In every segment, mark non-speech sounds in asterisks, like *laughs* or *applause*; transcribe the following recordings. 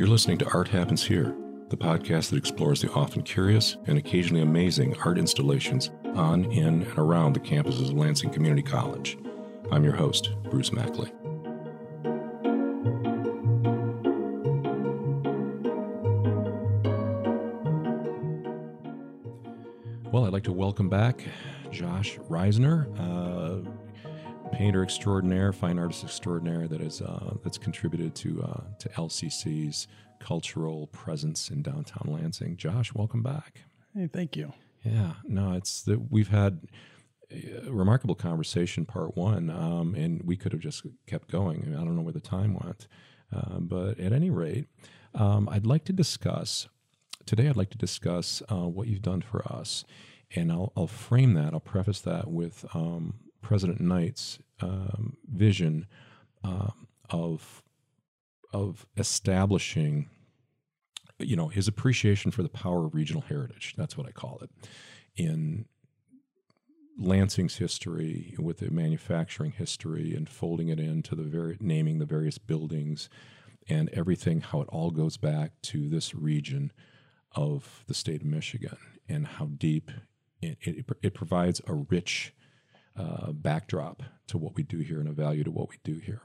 You're listening to Art Happens Here, the podcast that explores the often curious and occasionally amazing art installations on, in, and around the campuses of Lansing Community College. I'm your host, Bruce Mackley. Well, I'd like to welcome back Josh Risner, uh, painter extraordinaire, fine artist extraordinaire that is uh, that's contributed to uh, to LCC's cultural presence in downtown Lansing. Josh, welcome back. Hey, thank you. Yeah, no, it's that we've had a remarkable conversation, part one, um, and we could have just kept going. I don't know where the time went, uh, but at any rate, um, I'd like to discuss today. I'd like to discuss uh, what you've done for us, and I'll, I'll frame that. I'll preface that with um, President Knight's um, vision um, of of establishing, you know, his appreciation for the power of regional heritage. That's what I call it in Lansing's history with the manufacturing history and folding it into the very naming the various buildings and everything how it all goes back to this region of the state of Michigan and how deep it, it, it provides a rich uh, backdrop to what we do here and a value to what we do here.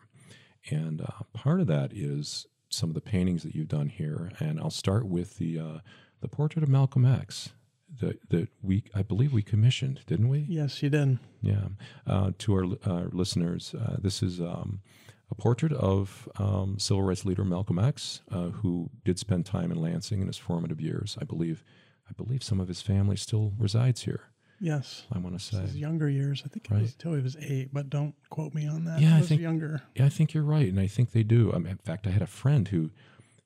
And uh, part of that is some of the paintings that you've done here. And I'll start with the uh, the portrait of Malcolm X that that we I believe we commissioned, didn't we? Yes, you did. Yeah. Uh, to our, our listeners, uh, this is. Um, a portrait of um, civil rights leader Malcolm X, uh, who did spend time in Lansing in his formative years. I believe, I believe some of his family still resides here. Yes, I want to say his younger years. I think it was until he was eight, but don't quote me on that. Yeah, I think- younger. Yeah, I think you're right, and I think they do. I mean, in fact, I had a friend who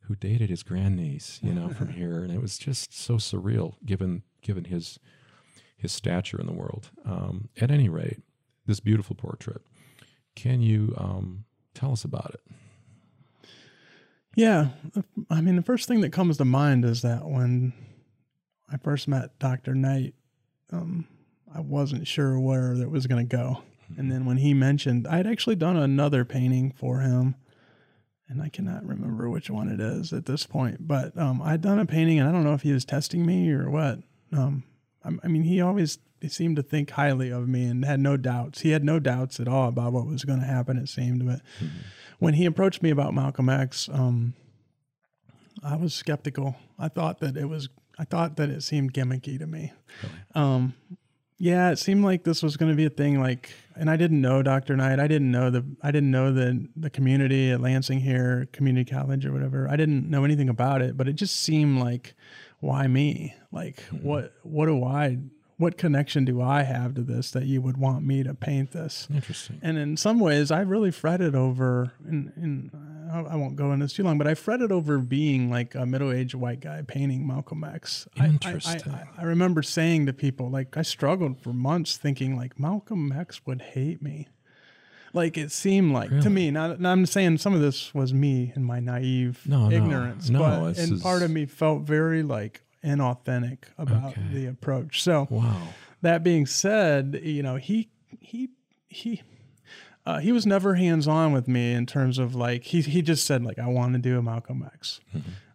who dated his grandniece, you know, from *laughs* here, and it was just so surreal, given given his his stature in the world. Um, at any rate, this beautiful portrait. Can you um, tell us about it? Yeah, I mean, the first thing that comes to mind is that when I first met Doctor Knight, um, I wasn't sure where it was going to go, and then when he mentioned, I had actually done another painting for him. And I cannot remember which one it is at this point, but um, I'd done a painting, and I don't know if he was testing me or what. Um, I, I mean, he always he seemed to think highly of me and had no doubts. He had no doubts at all about what was going to happen. It seemed, but when he approached me about Malcolm X, um, I was skeptical. I thought that it was. I thought that it seemed gimmicky to me. Um, yeah, it seemed like this was going to be a thing. Like, and I didn't know Dr. Knight. I didn't know the. I didn't know the the community at Lansing here, community college or whatever. I didn't know anything about it, but it just seemed like, why me? Like, what? What do I? What connection do I have to this that you would want me to paint this? Interesting. And in some ways, I really fretted over, and, and I won't go into this too long, but I fretted over being like a middle aged white guy painting Malcolm X. I- I- I- Interesting. I, remember saying to people, like, I struggled for months thinking, like, Malcolm X would hate me. Like, it seemed like to me, not, not, I'm saying some of this was me and my naive No, no, ignorance, no, but, this and part of me felt very like inauthentic about Okay. the approach. So, Wow. that being said, you know, he he he uh, he was never hands on with me in terms of like he he just said like I want to do a Malcolm X.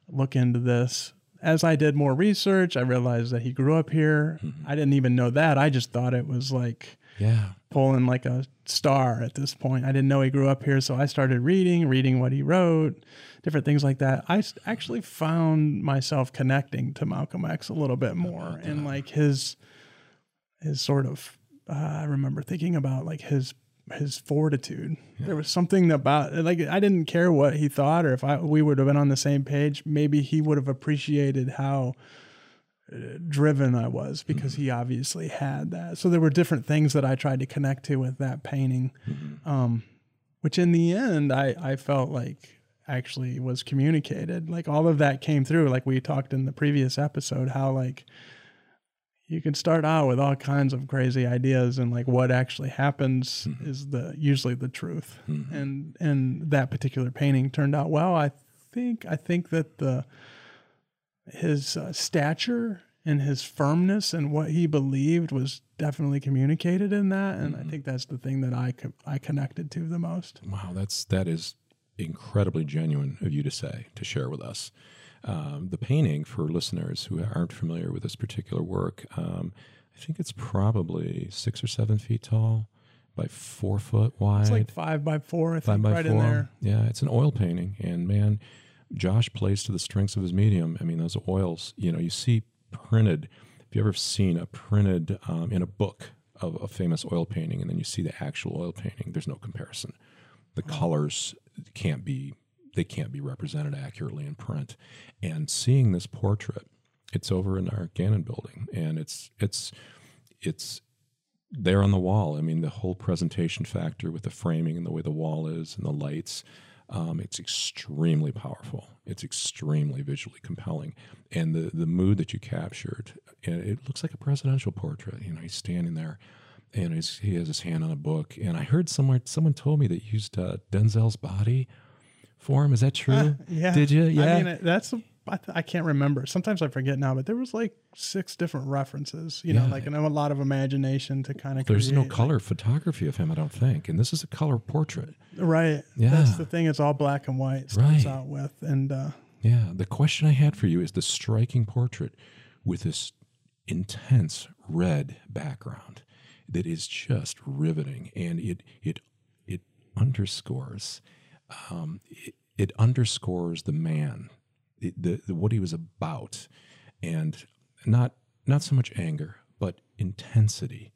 Look into this. As I did more research, I realized that he grew up here. I didn't even know that. I just thought it was like Yeah. pulling like a star at this point. I didn't know he grew up here, so I started reading, reading what he wrote, different things like that. I actually found myself connecting to Malcolm X a little bit more and like his his sort of uh, I remember thinking about like his his fortitude. There was something about like I didn't care what he thought or if I we would have been on the same page, maybe he would have appreciated how uh, driven I was because mm-hmm. he obviously had that. So there were different things that I tried to connect to with that painting, mm-hmm. um, which in the end I, I felt like actually was communicated. Like all of that came through, like we talked in the previous episode, how like you can start out with all kinds of crazy ideas and like what actually happens mm-hmm. is the usually the truth. Mm-hmm. And and that particular painting turned out well. I think I think that the his uh, stature and his firmness and what he believed was definitely communicated in that and i mm-hmm. think that's the thing that i co- i connected to the most Wow, that's that is incredibly genuine of you to say, to share with us. Um, the painting, for listeners who aren't familiar with this particular work, um, I think it's probably six or seven feet tall by four foot wide. It's like five by four, I five think, by right four. in there. Yeah, it's an oil painting, and man, Josh plays to the strengths of his medium. I mean, those oils, you know, you see printed. If you ever seen a printed um, in a book of a famous oil painting, and then you see the actual oil painting, there's no comparison. The colors can't be they can't be represented accurately in print. And seeing this portrait, it's over in our Gannon building, and it's it's it's there on the wall. I mean, the whole presentation factor with the framing and the way the wall is and the lights, um, it's extremely powerful. It's extremely visually compelling, and the the mood that you captured, it looks like a presidential portrait. You know, he's standing there, and he has his hand on a book. And I heard somewhere someone told me that used uh, Denzel's body for him. Is that true? Uh, *laughs* yeah. Did you? Yeah. I mean, that's I, I can't remember. Sometimes I forget now, but there was like six different references. You know, like and a lot of imagination to kind of. There's no color photography of him, I don't think. And this is a color portrait. Right. Yeah. That's the thing. It's all black and white. Starts Right. out with, and uh, Yeah. The question I had for you is the striking portrait with this intense red background that is just riveting, and it it it underscores um, it, it underscores the man, the, the, the what he was about, and not not so much anger, but intensity,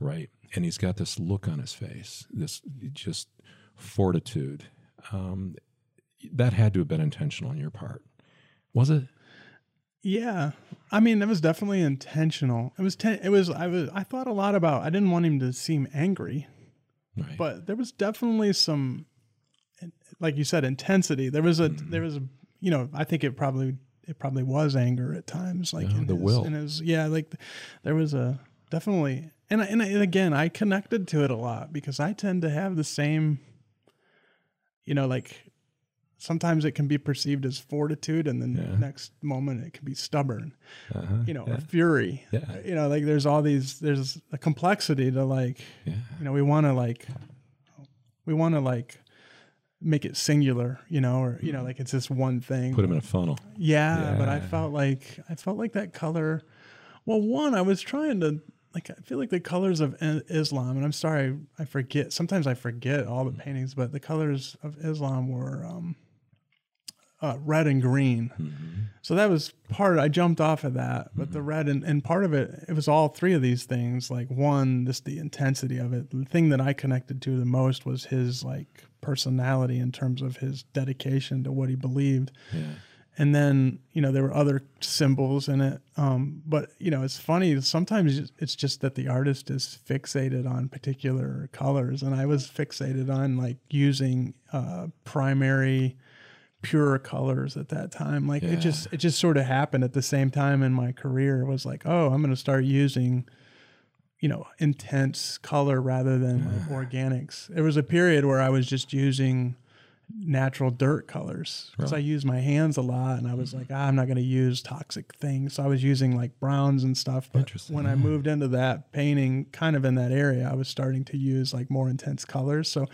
right? And he's got this look on his face, this just fortitude. Um, that had to have been intentional on your part, was it? yeah, I mean, it was definitely intentional. It was. Ten- it was. I was. I thought a lot about. I didn't want him to seem angry, Right. but there was definitely some, like you said, intensity. There was a. Mm-hmm. There was a. You know, I think it probably. It probably was anger at times, like Yeah, in the his, will. In his, yeah, like there was a definitely, and I, and, and again, I connected to it a lot because I tend to have the same. You know, like sometimes it can be perceived as fortitude, and then Yeah. the next moment it can be stubborn uh-huh. you know, yeah. or fury. Yeah. You know, like there's all these, there's a complexity to like, you know, we want to like, we want to like make it singular, you know, or, you know, like it's this one thing. Put them in a funnel. yeah, But I felt like, I felt like that color. Well, one, I was trying to, like, I feel like the colors of Islam, and I'm sorry, I forget. Sometimes I forget all the paintings, but the colors of Islam were um, uh, red and green. Mm-hmm. So that was part. I jumped off of that, but the red and, and part of it, it was all three of these things. Like one, just the intensity of it. The thing that I connected to the most was his like personality in terms of his dedication to what he believed. Yeah. And then you know there were other symbols in it. Um, but you know it's funny. Sometimes it's just that the artist is fixated on particular colors, and I was fixated on like using uh, primary pure colors at that time. Like Yeah. it just it just sort of happened at the same time in my career. It was like, oh, I'm going to start using, you know, intense color rather than like organics. There was a period where I was just using natural dirt colors because I use my hands a lot, and I was mm-hmm. like, ah, I'm not going to use toxic things. So I was using like browns and stuff. But when I mm-hmm. moved into that painting, kind of in that area, I was starting to use like more intense colors. So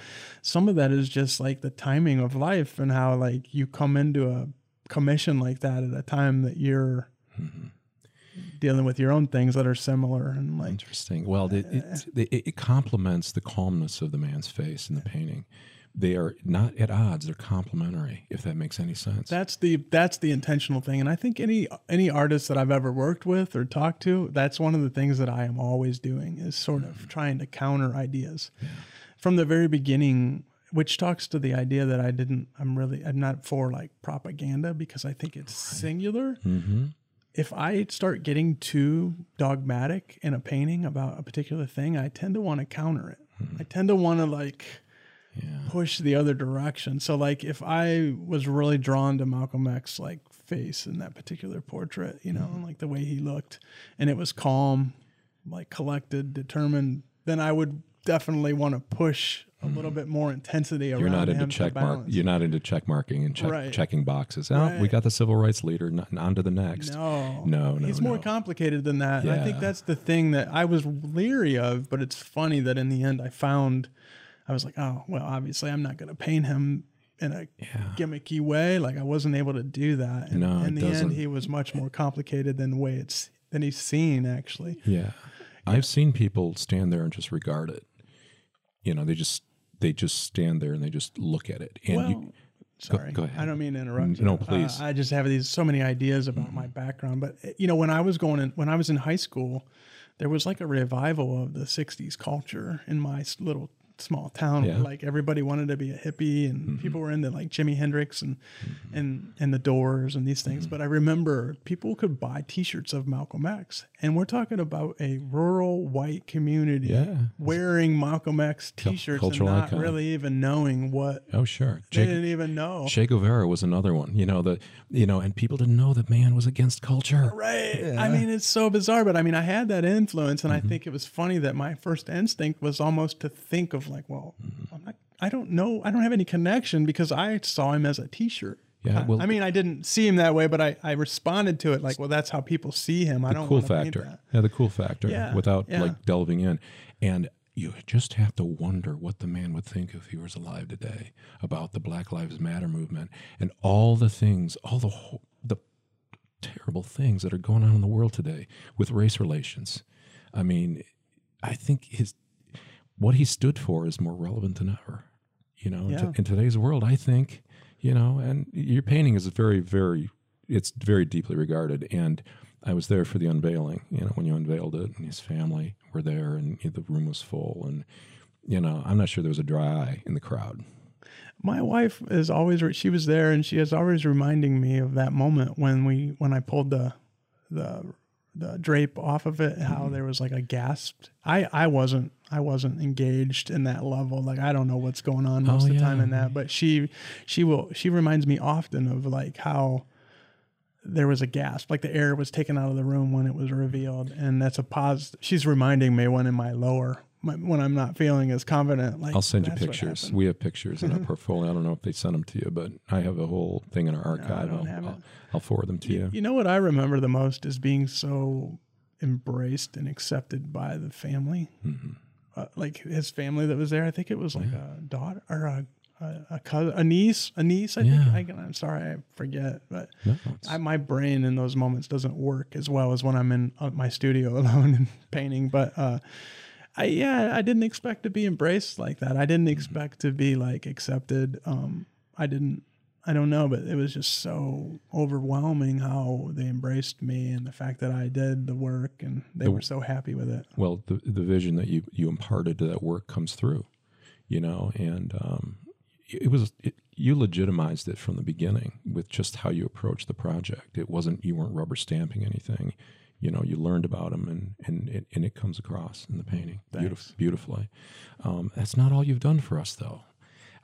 some of that is just like the timing of life and how like you come into a commission like that at a time that you're mm-hmm. dealing with your own things that are similar and like Interesting. Well, it, it, eh. it, it complements the calmness of the man's face in the painting. They are not at odds; they're complementary. If that makes any sense. that's the that's the intentional thing and i think any any artist that i've ever worked with or talked to that's one of the things that i am always doing is sort of trying to counter ideas from the very beginning which talks to the idea that i didn't i'm really i'm not for like propaganda because i think it's singular mm-hmm. if I start getting too dogmatic in a painting about a particular thing, I tend to want to counter it. I tend to want to like Yeah. push the other direction. So like if I was really drawn to Malcolm X like face in that particular portrait, you know, and like the way he looked and it was calm, like collected, determined, then I would definitely want to push a little mm-hmm. bit more intensity around You're not into check mark. You're not into check marking and check, Right. checking boxes. Oh, we got the civil rights leader. n- On to the next. No, No, no, He's more complicated than that. And I think that's the thing that I was leery of, but it's funny that in the end I found I was like, oh, well, obviously I'm not going to paint him in a Yeah. gimmicky way. Like I wasn't able to do that. And No, in the doesn't. end, he was much more complicated than the way it's than he's seen actually. Yeah. I've seen people stand there and just regard it. You know, they just they just stand there and they just look at it. And well, you sorry, go ahead. I don't mean to interrupt. No, please. Uh, I just have these so many ideas about my background, but uh, you know, when I was going in, when I was in high school, there was like a revival of the '60s culture in my little small town. Yeah. Like everybody wanted to be a hippie, and mm-hmm. people were into like Jimi Hendrix and mm-hmm. and and the Doors and these things. Mm-hmm. But I remember people could buy T-shirts of Malcolm X, and we're talking about a rural white community Yeah. wearing Malcolm X T-shirts and not icon. really even knowing what oh sure. they Che, didn't even know. che Guevara was another one. You know, the you know, and people didn't know that man was against culture. Right. I mean, it's so bizarre, but I mean, I had that influence, and Mm-hmm. I think it was funny that my first instinct was almost to think of like, well, Mm-hmm. I'm not, I don't know, I don't have any connection because I saw him as a T-shirt. Yeah, I- well- I mean, I didn't see him that way, but I, I responded to it like, well, that's how people see him. I don't cool want to paint factor. Yeah, the cool factor Yeah, without yeah. like delving in. And you just have to wonder what the man would think if he was alive today about the Black Lives Matter movement and all the things, all the the terrible things that are going on in the world today with race relations. I mean, I think his what he stood for is more relevant than ever. You know, Yeah. in today's world, I think, you know, and your painting is very, very, it's very deeply regarded. And I was there for the unveiling, you know, when you unveiled it, and his family were there, and the room was full. And, you know, I'm not sure there was a dry eye in the crowd. My wife is always re- she was there, and she is always reminding me of that moment when we when I pulled the the the drape off of it. Mm-hmm. How there was like a gasp. I I wasn't I wasn't engaged in that level. Like I don't know what's going on most Oh, of the time in that. But she she will she reminds me often of like how there was a gasp, like the air was taken out of the room when it was revealed, and that's a pause. She's reminding me when in my lower. My, when I'm not feeling as confident, like I'll send you pictures. We have pictures in our *laughs* portfolio. I don't know if they sent them to you, but I have a whole thing in our archive. don't I'll. I'll, I'll forward them to you. You know what I remember the most is being so embraced and accepted by the family, Mm-hmm. Uh, like his family that was there. I think it was like a daughter or a a, a cousin, a niece, a niece. I Yeah. think. I, I'm sorry, I forget, but No, I, my brain in those moments doesn't work as well as when I'm in uh, my studio *laughs* alone and painting. But uh, I yeah, I didn't expect to be embraced like that. I didn't expect to be like accepted. Um, I didn't. I don't know, but it was just so overwhelming how they embraced me and the fact that I did the work and they were so happy with it. well the the vision that you you imparted to that work comes through you know and um it was it, you legitimized it from the beginning with just how you approached the project. It wasn't you weren't rubber stamping anything you know you learned about them and and it, and it comes across in the painting. Beautif- beautifully. Um, that's not all you've done for us though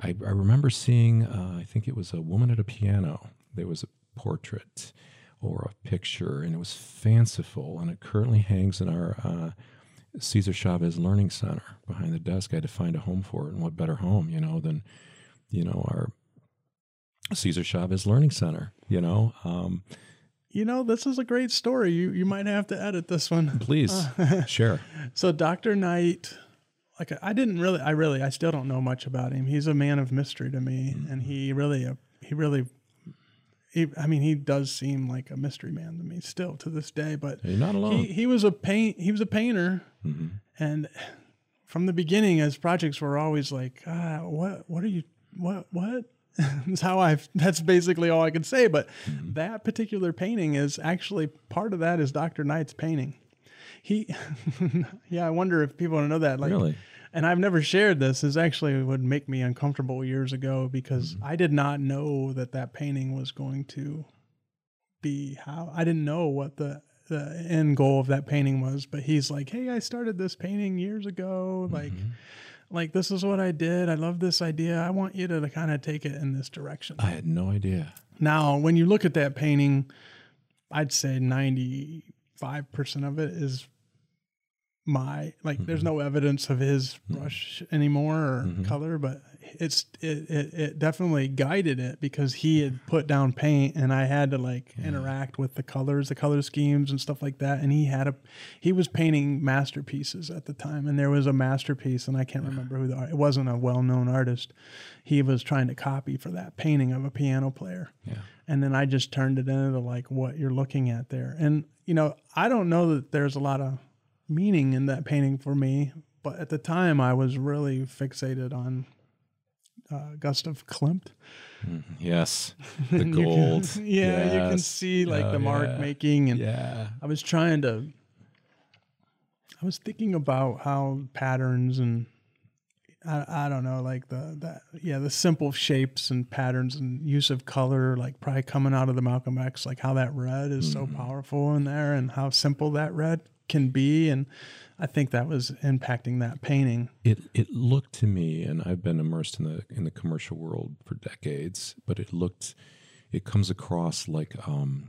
i, I remember seeing uh, i think it was a woman at a piano there was a portrait or a picture and it was fanciful and it currently hangs in our uh, Cesar Chavez Learning Center behind the desk. I had to find a home for it, and what better home, you know, than you know our Cesar Chavez Learning Center. You know, um, You know, this is a great story. You you might have to edit this one. please *laughs* share. So Dr. Knight, like I didn't really, I really, I still don't know much about him. He's a man of mystery to me, and he really, uh, he really, he, I mean, he does seem like a mystery man to me still to this day. But You're not alone. he he was a paint, he was a painter, and from the beginning, his projects were always like, ah, what, what are you, what, what? *laughs* that's how I. That's basically all I can say. But that particular painting is actually part of that is Dr. Knight's painting. He, *laughs* yeah, I wonder if people want to know that. Like, Really? And I've never shared this. This actually would make me uncomfortable years ago because mm. I did not know that that painting was going to be how. I didn't know what the the end goal of that painting was. But he's like, "Hey, I started this painting years ago. Like, mm-hmm. like this is what I did. I love this idea. I want you to kind of take it in this direction." I had no idea. Now, when you look at that painting, I'd say 95% of it is my like Mm-hmm. there's no evidence of his brush anymore or Mm-hmm. color but it's it, it it definitely guided it because he had put down paint and I had to like interact with the colors the color schemes and stuff like that and he had a he was painting masterpieces at the time and there was a masterpiece and I can't remember who the art- it wasn't a well-known artist he was trying to copy for that painting of a piano player Yeah. and then I just turned it into like what you're looking at there. And you know, I don't know that there's a lot of meaning in that painting for me, but at the time I was really fixated on uh, Gustav Klimt. Yes. *laughs* The you can- gold. *laughs* yeah, you can see like Oh, the mark yeah. making, and Yeah. I was trying to. I was thinking about how patterns and I, I don't know like the that yeah the simple shapes and patterns and use of color like probably coming out of the Malcolm X like how that red is so powerful in there and how simple that red can be and I think that was impacting that painting. It it looked to me, and I've been immersed in the in the commercial world for decades, but it looked, it comes across like um,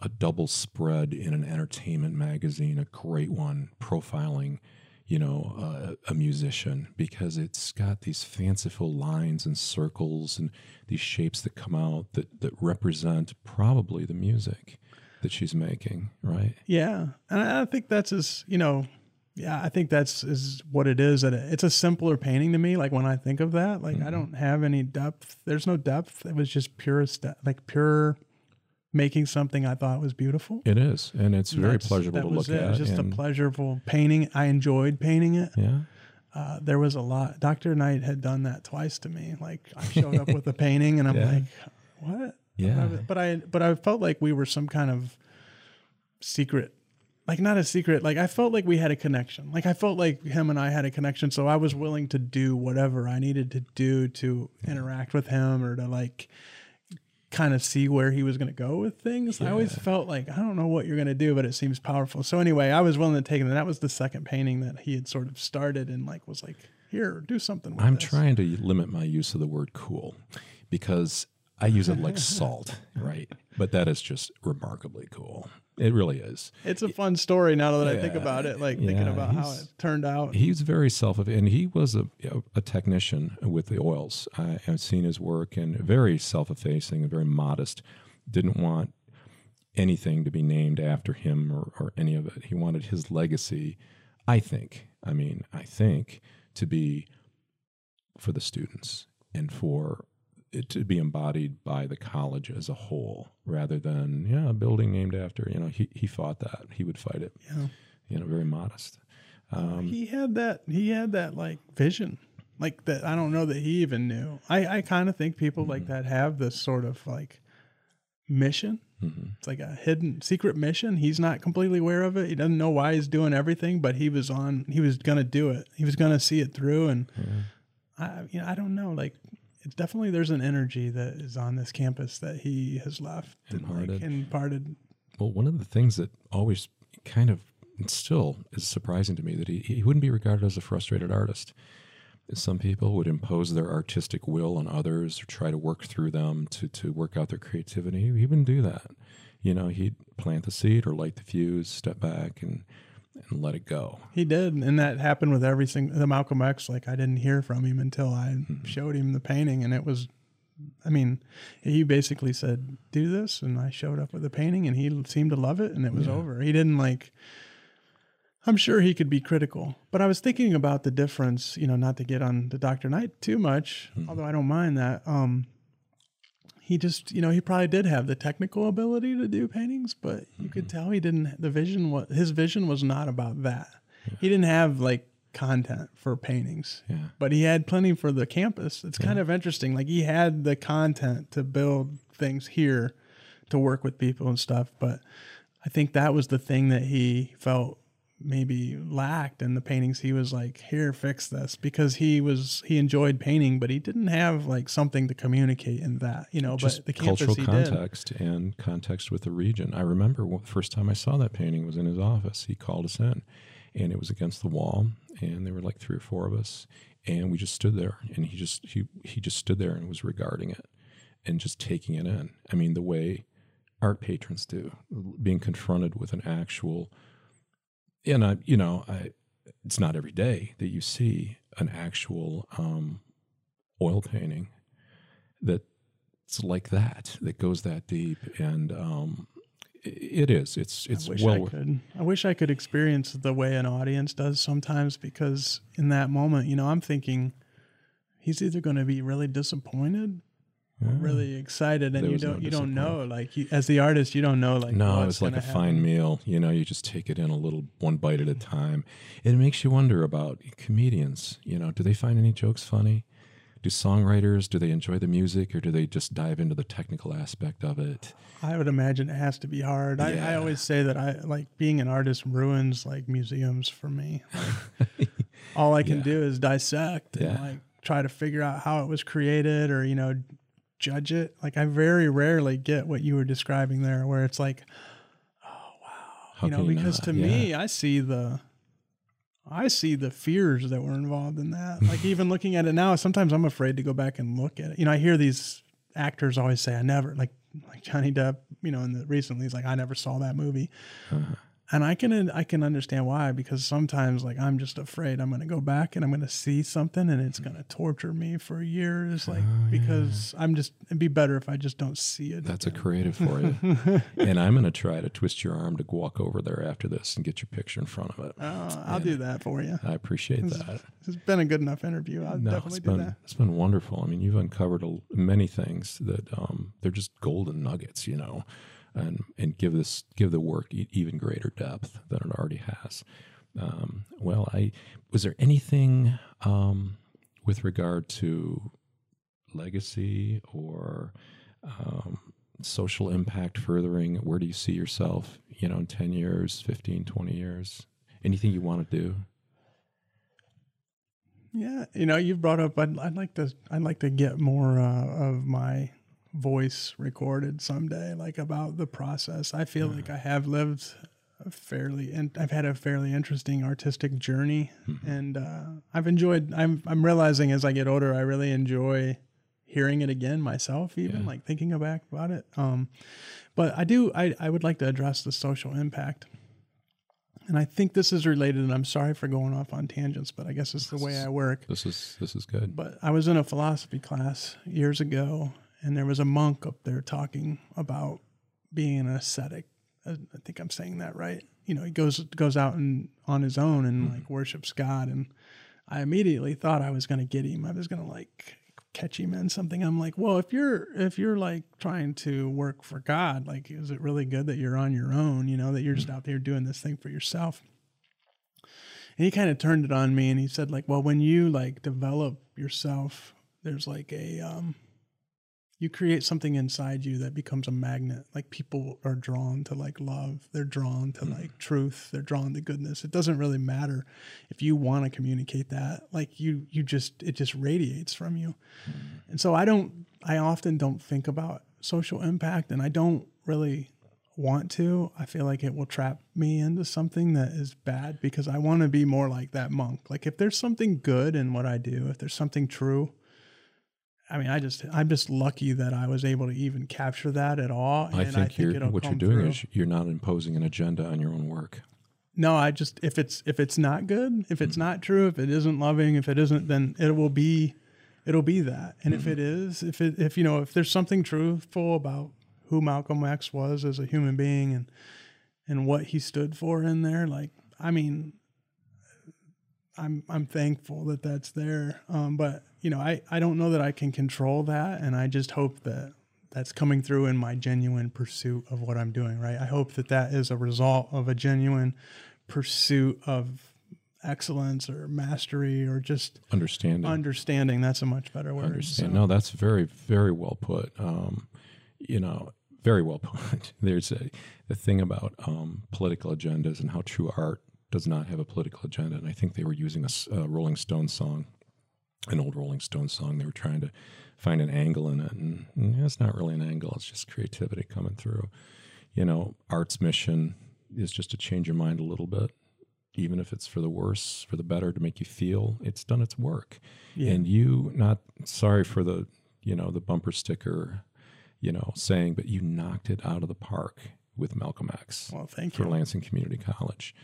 a double spread in an entertainment magazine, a great one profiling, you know, uh, a musician because it's got these fanciful lines and circles and these shapes that come out that that represent probably the music that she's making, right? Yeah, and I think that's as you know, yeah, I think that's is what it is. That it's a simpler painting to me. Like when I think of that, like I don't have any depth. There's no depth. It was just pure, st- like pure making something I thought was beautiful. It is, and it's very pleasurable to look it. It at. was just a pleasurable painting. I enjoyed painting it. yeah. Uh, there was a lot. Dr. Knight had done that twice to me. Like I showed up with a painting, and I'm *laughs* Yeah. like, what? Yeah. But I but I felt like we were some kind of secret like not a secret like I felt like we had a connection. Like I felt like him and I had a connection so I was willing to do whatever I needed to do to interact with him or to like kind of see where he was going to go with things. I always felt like I don't know what you're going to do but it seems powerful. So anyway, I was willing to take it and that was the second painting that he had sort of started and like was like here, do something with it. I'm this. trying to limit my use of the word cool because I use it like *laughs* salt, right? But that is just remarkably cool. It really is. It's a fun story now that I think about it, like thinking about how it turned out. He's very self, and he was a, a technician with the oils. I, I've seen his work, and very self-effacing and very modest. Didn't want anything to be named after him or, or any of it. He wanted his legacy. I think. I mean, I think to be for the students and for it to be embodied by the college as a whole rather than yeah a building named after you know he, he fought that. He would fight it Yeah. you know very modest. Um, he had that he had that like vision like that i don't know that he even knew. I i kind of think people like that have this sort of like mission. Mhm. it's like a hidden secret mission. He's not completely aware of it. He doesn't know why he's doing everything but he was on he was gonna do it. He was gonna see it through and i you know i don't know like definitely there's an energy that is on this campus that he has left and and like Imparted. Well, one of the things that always kind of still is surprising to me that he, he wouldn't be regarded as a frustrated artist. Some people would impose their artistic will on others or try to work through them to, to work out their creativity. He wouldn't do that. You know, he'd plant the seed or light the fuse, step back and, and let it go. He did, and that happened with every single the Malcolm X. Like I didn't hear from him until I Mm-hmm. showed him the painting, and it was, I mean, he basically said, "Do this," and I showed up with the painting, and he seemed to love it, and it was over. He didn't like. I'm sure he could be critical, but I was thinking about the difference. You know, not to get on the Doctor Knight too much, Mm-hmm. although I don't mind that. Um, he just, you know, he probably did have the technical ability to do paintings, but you could Mm-hmm. tell he didn't. The vision was his vision was not about that. He didn't have like content for paintings, Yeah. but he had plenty for the campus. It's kind of interesting. Like he had the content to build things here, to work with people and stuff. But I think that was the thing that he felt maybe lacked in the paintings he was like here fix this because he was he enjoyed painting but he didn't have like something to communicate in that you know Just but the cultural he did context and context with the region. I remember when- the first time I saw that painting was in his office. He called us in, and it was against the wall, and there were like three or four of us, and we just stood there, and he just he he just stood there and was regarding it, and just taking it in. I mean, the way art patrons do, being confronted with an actual. And I, you know, I it's not every day that you see an actual um, oil painting that's like that, that goes that deep. And um, it is. It's it's I wish well. I could. I wish I could experience the way an audience does sometimes because in that moment, you know, I'm thinking he's either going to be really disappointed. Really excited, and There you don't you don't know. Like you, as the artist, you don't know. Like No, it's like a gonna fine meal. You know, you just take it in a little, one bite at a time. It makes you wonder about comedians. You know, do they find any jokes funny? Do songwriters do they enjoy the music, or do they just dive into the technical aspect of it? I would imagine it has to be hard. I, I always say that I like being an artist ruins like museums for me. Like, *laughs* all I can Yeah. do is dissect and like try to figure out how it was created or you know judge it. Like I very rarely get what you were describing there, where it's like oh wow, How you know because to Yeah. me I see the I see the fears that were involved in that. Like *laughs* even looking at it now, sometimes I'm afraid to go back and look at it. You know, I hear these actors always say, "I never like like Johnny Depp." You know, in the recently, he's like, "I never saw that movie," Uh-huh. And I can I can understand why because sometimes like I'm just afraid I'm going to go back and I'm going to see something and it's going to torture me for years. Like Oh, because I'm just it'd be better if I just don't see it. That's a creative for you. *laughs* and I'm going to try to twist your arm to walk over there after this and get your picture in front of it. Oh, I'll do that for you. I appreciate that. It's been a good enough interview. I'll No, definitely it's do been that. it's been wonderful. I mean, you've uncovered a, many things that um, they're just golden nuggets, you know, and and give this give the work even greater depth than it already has. Um, well, I was there anything um, with regard to legacy or um, social impact furthering? Where do you see yourself, you know, in 10 years, 15, 20 years? Anything you want to do? Yeah, you know, you've brought up. I'd, I'd like to. I'd like to get more uh, of my voice recorded someday, like about the process. I feel like I have lived a fairly, and I've had a fairly interesting artistic journey, and uh, I've enjoyed. I'm I'm realizing as I get older, I really enjoy hearing it again myself, even Yeah. like thinking back about it. Um, but I do. I I would like to address the social impact. And I think this is related, and I'm sorry for going off on tangents, but I guess it's the way I work. This is this is good. But I was in a philosophy class years ago, and there was a monk up there talking about being an ascetic. I I think I'm saying that right. You know, he goes goes out and on his own and like worships God. And I immediately thought I was going to get him. I was going to like catch him in something. I'm like, well, if you're if you're like trying to work for God, like, is it really good that you're on your own? You know, that you're just out there doing this thing for yourself. And he kind of turned it on me and he said, like, well, when you like develop yourself, there's like a um you create something inside you that becomes a magnet. Like people are drawn to like love. They're drawn to mm-hmm. like truth. They're drawn to goodness. It doesn't really matter if you want to communicate that. Like you you just it just radiates from you. Mm-hmm. And so I don't I often don't think about social impact and I don't really want to. I feel like it will trap me into something that is bad because I want to be more like that monk. Like if there's something good in what I do, if there's something true, I mean, I just I'm just lucky that I was able to even capture that at all. I and think, you're, what you're doing through. is you're not imposing an agenda on your own work. No, I just if it's if it's not good, if it's hmm. not true, if it isn't loving, if it isn't, then it will be, it'll be that. And if hmm. it is, if it if you know if there's something truthful about who Malcolm X was as a human being and and what he stood for in there, like I mean, I'm I'm thankful that that's there. Um, but you know, I I don't know that I can control that, and I just hope that that's coming through in my genuine pursuit of what I'm doing. Right. I hope that that is a result of a genuine pursuit of excellence or mastery or just Understanding. understanding. That's a much better word. understand. So- No, that's very, very well put. Um, you know, very well put. *laughs* There's a the thing about um, political agendas and how true art does not have a political agenda. And I think they were using a Rolling Stone song, an old Rolling Stone song. They were trying to find an angle in it, and it's not really an angle. It's just creativity coming through. You know, art's mission is just to change your mind a little bit. Even if it's for the worse, for the better, to make you feel it's done its work Yeah. and you not sorry for the you know the bumper sticker you know saying but you knocked it out of the park with malcolm x well, thank for you. For Lansing community college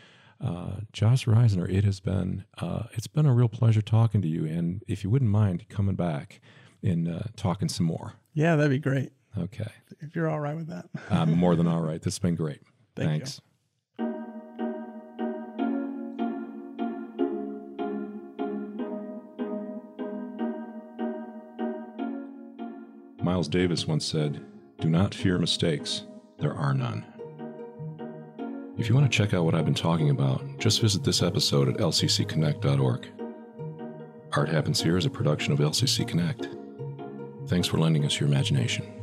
Uh, Josh Risner, it has been uh, it's been a real pleasure talking to you, and if you wouldn't mind coming back and uh, talking some more. Yeah, that'd be great. Okay, If you're all right with that. *laughs* I'm more than all right. This has been great. Thank you. Thanks. Miles Davis once said, Do not fear mistakes, there are none. If you want to check out what I've been talking about, just visit this episode at lccconnect.org. Art Happens Here is a production of LCC Connect. Thanks for lending us your imagination.